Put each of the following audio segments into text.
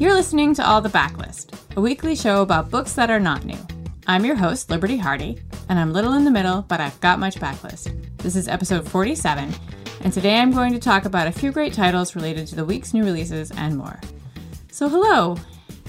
You're listening to All the Backlist, a weekly show about books that are not new. I'm your host, Liberty Hardy, and I'm little in the middle, but I've got much backlist. This is episode 47, and today I'm going to talk about a few great titles related to the week's new releases and more. So, hello.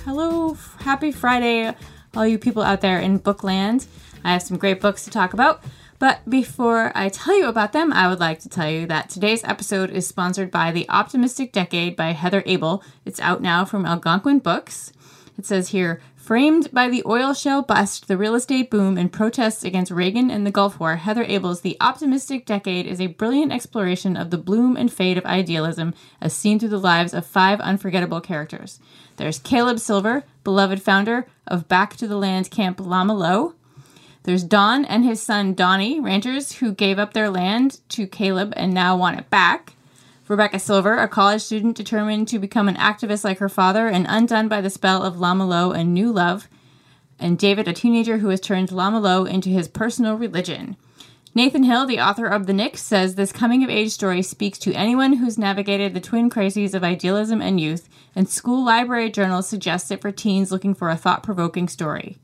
Hello, happy Friday, all you people out there in bookland. I have some great books to talk about. But before I tell you about them, I would like to tell you that today's episode is sponsored by The Optimistic Decade by Heather Abel. It's out now from Algonquin Books. It says here, Framed by the oil shale bust, the real estate boom, and protests against Reagan and the Gulf War, Heather Abel's The Optimistic Decade is a brilliant exploration of the bloom and fade of idealism as seen through the lives of five unforgettable characters. There's Caleb Silver, beloved founder of Back to the Land Camp Llamalo. There's Don and his son Donnie, ranchers who gave up their land to Caleb and now want it back. Rebecca Silver, a college student determined to become an activist like her father and undone by the spell of Llamalo and new love. And David, a teenager who has turned Llamalo into his personal religion. Nathan Hill, the author of The Nix, says this coming of age story speaks to anyone who's navigated the twin crises of idealism and youth, and school library journals suggest it for teens looking for a thought provoking story.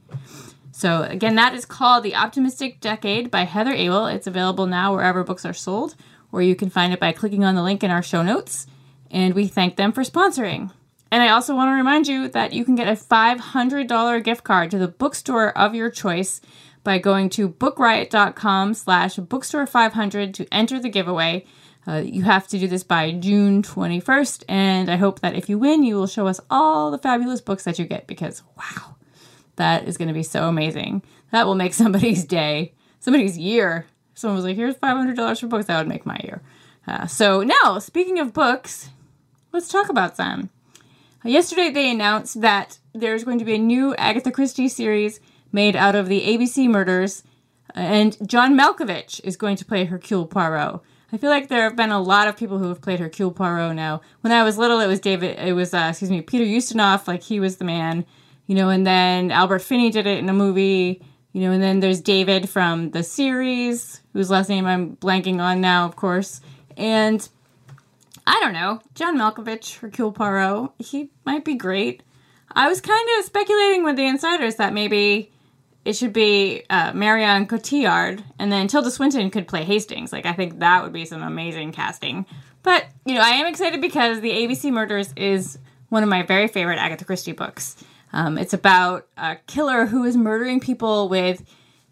So, again, that is called The Optimistic Decade by Heather Abel. It's available now wherever books are sold, or you can find it by clicking on the link in our show notes. And we thank them for sponsoring. And I also want to remind you that you can get a $500 gift card to the bookstore of your choice by going to bookriot.com slash bookstore500 to enter the giveaway. Uh, you have to do this by June 21st, and I hope that if you win, you will show us all the fabulous books that you get because, wow, that is going to be so amazing. That will make somebody's day, somebody's year. Someone was like, here's $500 for books. That would make my year. Uh, so now, speaking of books, let's talk about some. Uh, yesterday, they announced that there's going to be a new Agatha Christie series made out of the ABC murders, uh, and John Malkovich is going to play Hercule Poirot. I feel like there have been a lot of people who have played Hercule Poirot now. When I was little, it was David, it was, uh, excuse me, Peter Ustinov, like he was the man you know, and then Albert Finney did it in a movie, you know, and then there's David from the series, whose last name I'm blanking on now, of course. And I don't know, John Malkovich, Hercule Poirot, he might be great. I was kind of speculating with the insiders that maybe it should be uh, Marion Cotillard, and then Tilda Swinton could play Hastings. Like, I think that would be some amazing casting. But, you know, I am excited because The ABC Murders is one of my very favorite Agatha Christie books. Um, it's about a killer who is murdering people with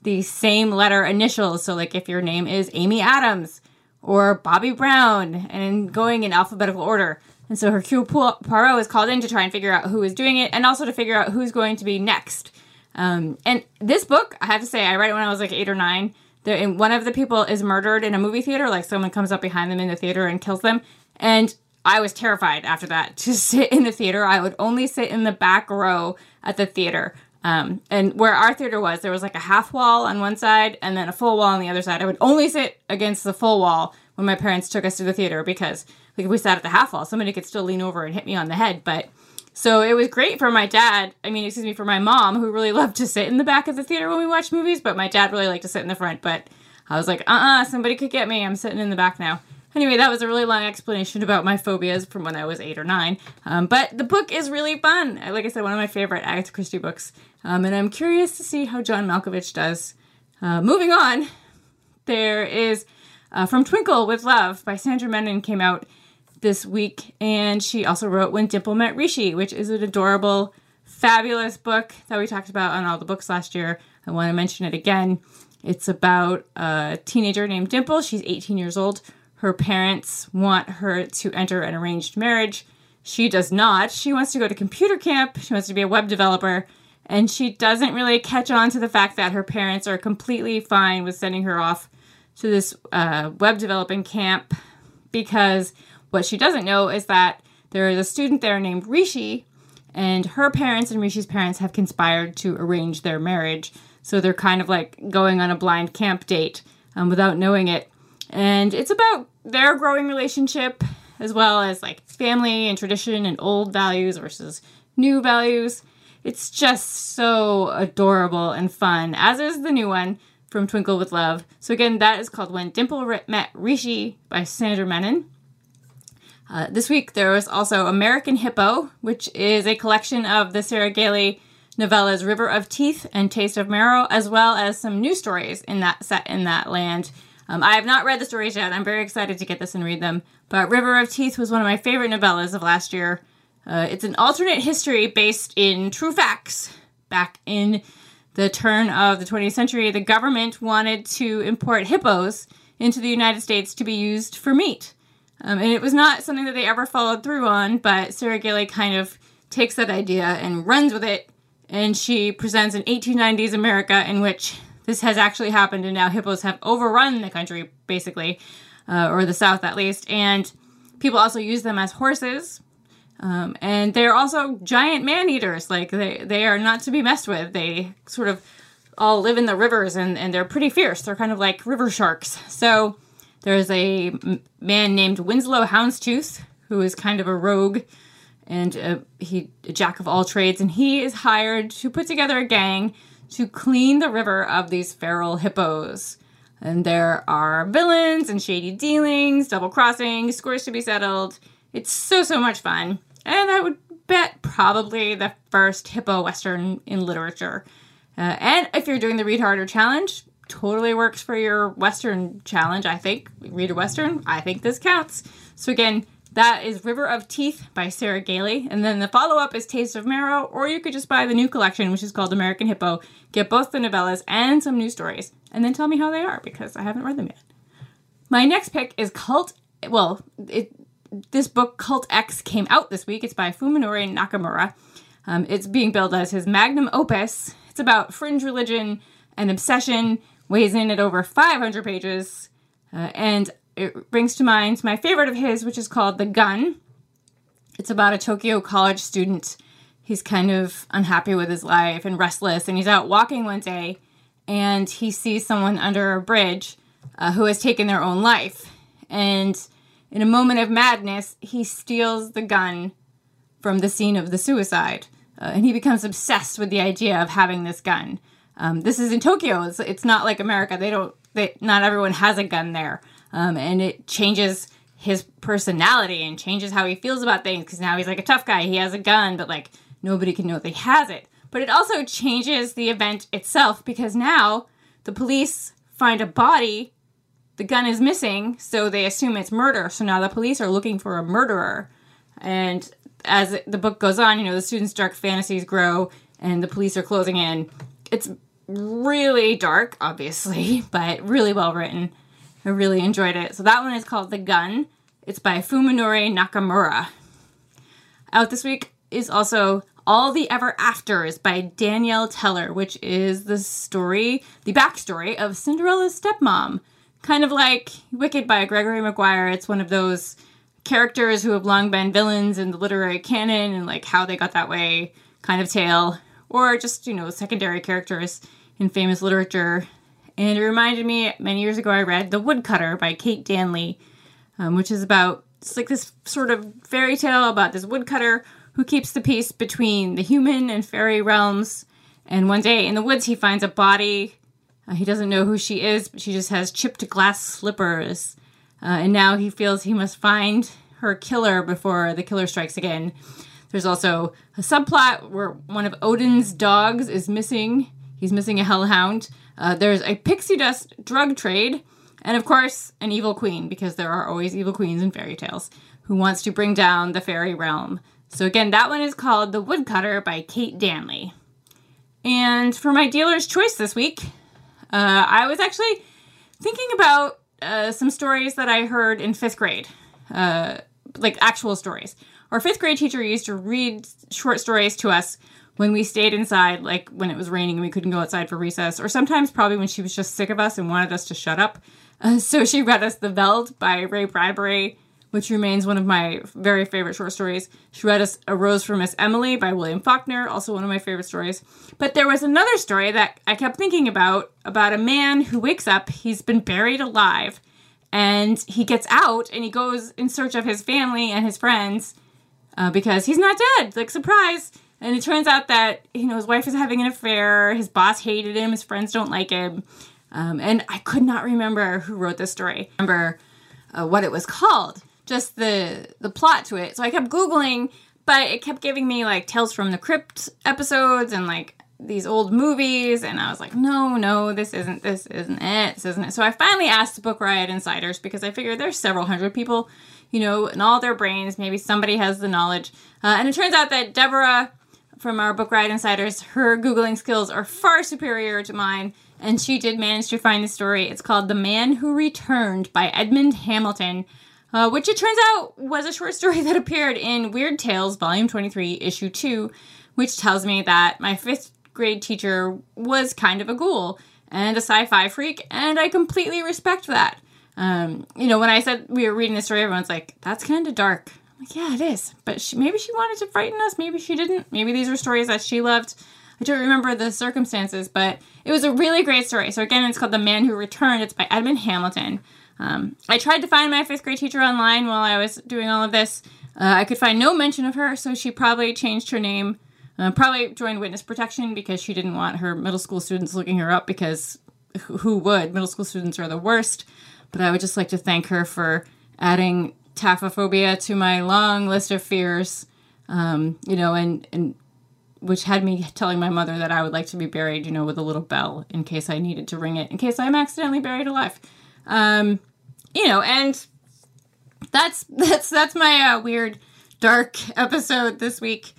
the same letter initials. So, like if your name is Amy Adams or Bobby Brown, and going in alphabetical order. And so Hercule Poirot is called in to try and figure out who is doing it, and also to figure out who's going to be next. Um, and this book, I have to say, I read it when I was like eight or nine. There, and one of the people is murdered in a movie theater, like someone comes up behind them in the theater and kills them. And I was terrified after that to sit in the theater. I would only sit in the back row at the theater. Um, and where our theater was, there was like a half wall on one side and then a full wall on the other side. I would only sit against the full wall when my parents took us to the theater because like if we sat at the half wall, somebody could still lean over and hit me on the head. But so it was great for my dad. I mean, excuse me, for my mom who really loved to sit in the back of the theater when we watched movies, but my dad really liked to sit in the front. But I was like, uh uh-uh, uh somebody could get me. I'm sitting in the back now. Anyway, that was a really long explanation about my phobias from when I was eight or nine. Um, but the book is really fun. Like I said, one of my favorite Agatha Christie books. Um, and I'm curious to see how John Malkovich does. Uh, moving on, there is uh, From Twinkle with Love by Sandhya Menon came out this week. And she also wrote When Dimple Met Rishi, which is an adorable, fabulous book that we talked about on all the books last year. I want to mention it again. It's about a teenager named Dimple. She's 18 years old. Her parents want her to enter an arranged marriage. She does not. She wants to go to computer camp. She wants to be a web developer. And she doesn't really catch on to the fact that her parents are completely fine with sending her off to this uh, web developing camp because what she doesn't know is that there is a student there named Rishi, and her parents and Rishi's parents have conspired to arrange their marriage. So they're kind of like going on a blind camp date um, without knowing it. And it's about their growing relationship as well as like family and tradition and old values versus new values. It's just so adorable and fun, as is the new one from Twinkle with Love. So, again, that is called When Dimple Met Rishi by Sandhya Menon. Uh, this week there was also American Hippo, which is a collection of the Sarah Gailey novellas River of Teeth and Taste of Marrow, as well as some new stories in that set in that land. Um, I have not read the stories yet. I'm very excited to get this and read them. But River of Teeth was one of my favorite novellas of last year. Uh, it's an alternate history based in true facts. Back in the turn of the 20th century, the government wanted to import hippos into the United States to be used for meat. Um, and it was not something that they ever followed through on, but Sarah Gailey kind of takes that idea and runs with it. And she presents an 1890s America in which this has actually happened, and now hippos have overrun the country, basically, uh, or the South at least. And people also use them as horses. Um, and they're also giant man eaters. Like they, they are not to be messed with. They sort of all live in the rivers and, and they're pretty fierce. They're kind of like river sharks. So there's a man named Winslow Houndstooth who is kind of a rogue and a, he a jack of all trades, and he is hired to put together a gang to clean the river of these feral hippos. And there are villains and shady dealings, double crossing, scores to be settled. It's so so much fun, and I would bet probably the first hippo western in literature. Uh, and if you're doing the Read Harder challenge, totally works for your Western challenge, I think. Read a Western, I think this counts. So again, that is River of Teeth by Sarah Gailey. And then the follow up is Taste of Marrow, or you could just buy the new collection, which is called American Hippo, get both the novellas and some new stories, and then tell me how they are because I haven't read them yet. My next pick is Cult. Well, it, this book, Cult X, came out this week. It's by Fuminori Nakamura. Um, it's being billed as his magnum opus. It's about fringe religion and obsession weighs in at over 500 pages, uh, and it brings to mind my favorite of his, which is called The Gun. It's about a Tokyo college student. He's kind of unhappy with his life and restless, and he's out walking one day and he sees someone under a bridge uh, who has taken their own life. And in a moment of madness, he steals the gun from the scene of the suicide. Uh, and he becomes obsessed with the idea of having this gun. Um, this is in Tokyo. It's, it's not like America. They don't. They, not everyone has a gun there, um, and it changes his personality and changes how he feels about things. Because now he's like a tough guy. He has a gun, but like nobody can know that he has it. But it also changes the event itself because now the police find a body. The gun is missing, so they assume it's murder. So now the police are looking for a murderer. And as the book goes on, you know, the students' dark fantasies grow and the police are closing in. It's really dark, obviously, but really well written. I really enjoyed it. So that one is called The Gun. It's by Fuminori Nakamura. Out this week is also All the Ever Afters by Danielle Teller, which is the story, the backstory of Cinderella's stepmom. Kind of like Wicked by Gregory Maguire. It's one of those characters who have long been villains in the literary canon and like how they got that way kind of tale. Or just, you know, secondary characters in famous literature. And it reminded me many years ago I read The Woodcutter by Kate Danley, um, which is about it's like this sort of fairy tale about this woodcutter who keeps the peace between the human and fairy realms. And one day in the woods, he finds a body. Uh, he doesn't know who she is, but she just has chipped glass slippers. Uh, and now he feels he must find her killer before the killer strikes again. There's also a subplot where one of Odin's dogs is missing He's missing a hellhound. Uh, there's a pixie dust drug trade, and of course, an evil queen, because there are always evil queens in fairy tales, who wants to bring down the fairy realm. So, again, that one is called The Woodcutter by Kate Danley. And for my dealer's choice this week, uh, I was actually thinking about uh, some stories that I heard in fifth grade, uh, like actual stories. Our fifth grade teacher used to read short stories to us when we stayed inside, like when it was raining and we couldn't go outside for recess, or sometimes probably when she was just sick of us and wanted us to shut up. Uh, so she read us The Veldt by Ray Bradbury, which remains one of my very favorite short stories. She read us A Rose for Miss Emily by William Faulkner, also one of my favorite stories. But there was another story that I kept thinking about about a man who wakes up, he's been buried alive, and he gets out and he goes in search of his family and his friends uh, because he's not dead. Like, surprise! And it turns out that, you know, his wife is having an affair, his boss hated him, his friends don't like him. Um, and I could not remember who wrote this story, remember uh, what it was called. just the the plot to it. So I kept googling, but it kept giving me like Tales from the Crypt episodes and like these old movies and I was like, no, no, this isn't this isn't it. This isn't it. So I finally asked Book Riot insiders because I figured there's several hundred people, you know, in all their brains, maybe somebody has the knowledge. Uh, and it turns out that Deborah from our Book Riot insiders, her Googling skills are far superior to mine. And she did manage to find the story. It's called The Man Who Returned by Edmond Hamilton, uh, which it turns out was a short story that appeared in Weird Tales, Volume 23, Issue 2, which tells me that my fifth grade teacher was kind of a ghoul and a sci fi freak, and I completely respect that. Um, you know, when I said we were reading the story, everyone's like, that's kind of dark. Like, yeah, it is. But she, maybe she wanted to frighten us. Maybe she didn't. Maybe these were stories that she loved. I don't remember the circumstances, but it was a really great story. So, again, it's called The Man Who Returned. It's by Edmond Hamilton. Um, I tried to find my fifth grade teacher online while I was doing all of this. Uh, I could find no mention of her, so she probably changed her name uh, probably joined witness protection because she didn't want her middle school students looking her up because who would? Middle school students are the worst. But I would just like to thank her for adding taphophobia to my long list of fears. Um, you know, and and which had me telling my mother that I would like to be buried, you know, with a little bell in case I needed to ring it, in case I'm accidentally buried alive. Um, you know, and that's that's that's my uh, weird dark episode this week.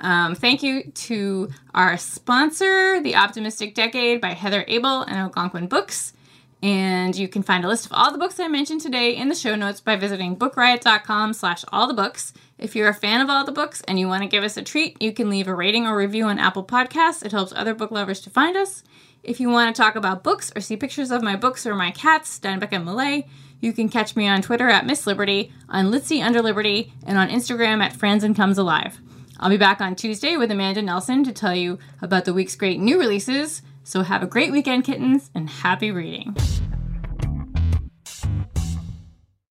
Um, thank you to our sponsor, The Optimistic Decade by Heather Abel and Algonquin Books. And you can find a list of all the books I mentioned today in the show notes by visiting bookriot.com slash all the books. If you're a fan of all the books and you want to give us a treat, you can leave a rating or review on Apple Podcasts. It helps other book lovers to find us. If you want to talk about books or see pictures of my books or my cats, Steinbeck and Millay, you can catch me on Twitter at Miss Liberty, on Litsy Under Liberty, and on Instagram at Franzen Comes Alive. I'll be back on Tuesday with Amanda Nelson to tell you about the week's great new releases. So have a great weekend, kittens, and happy reading.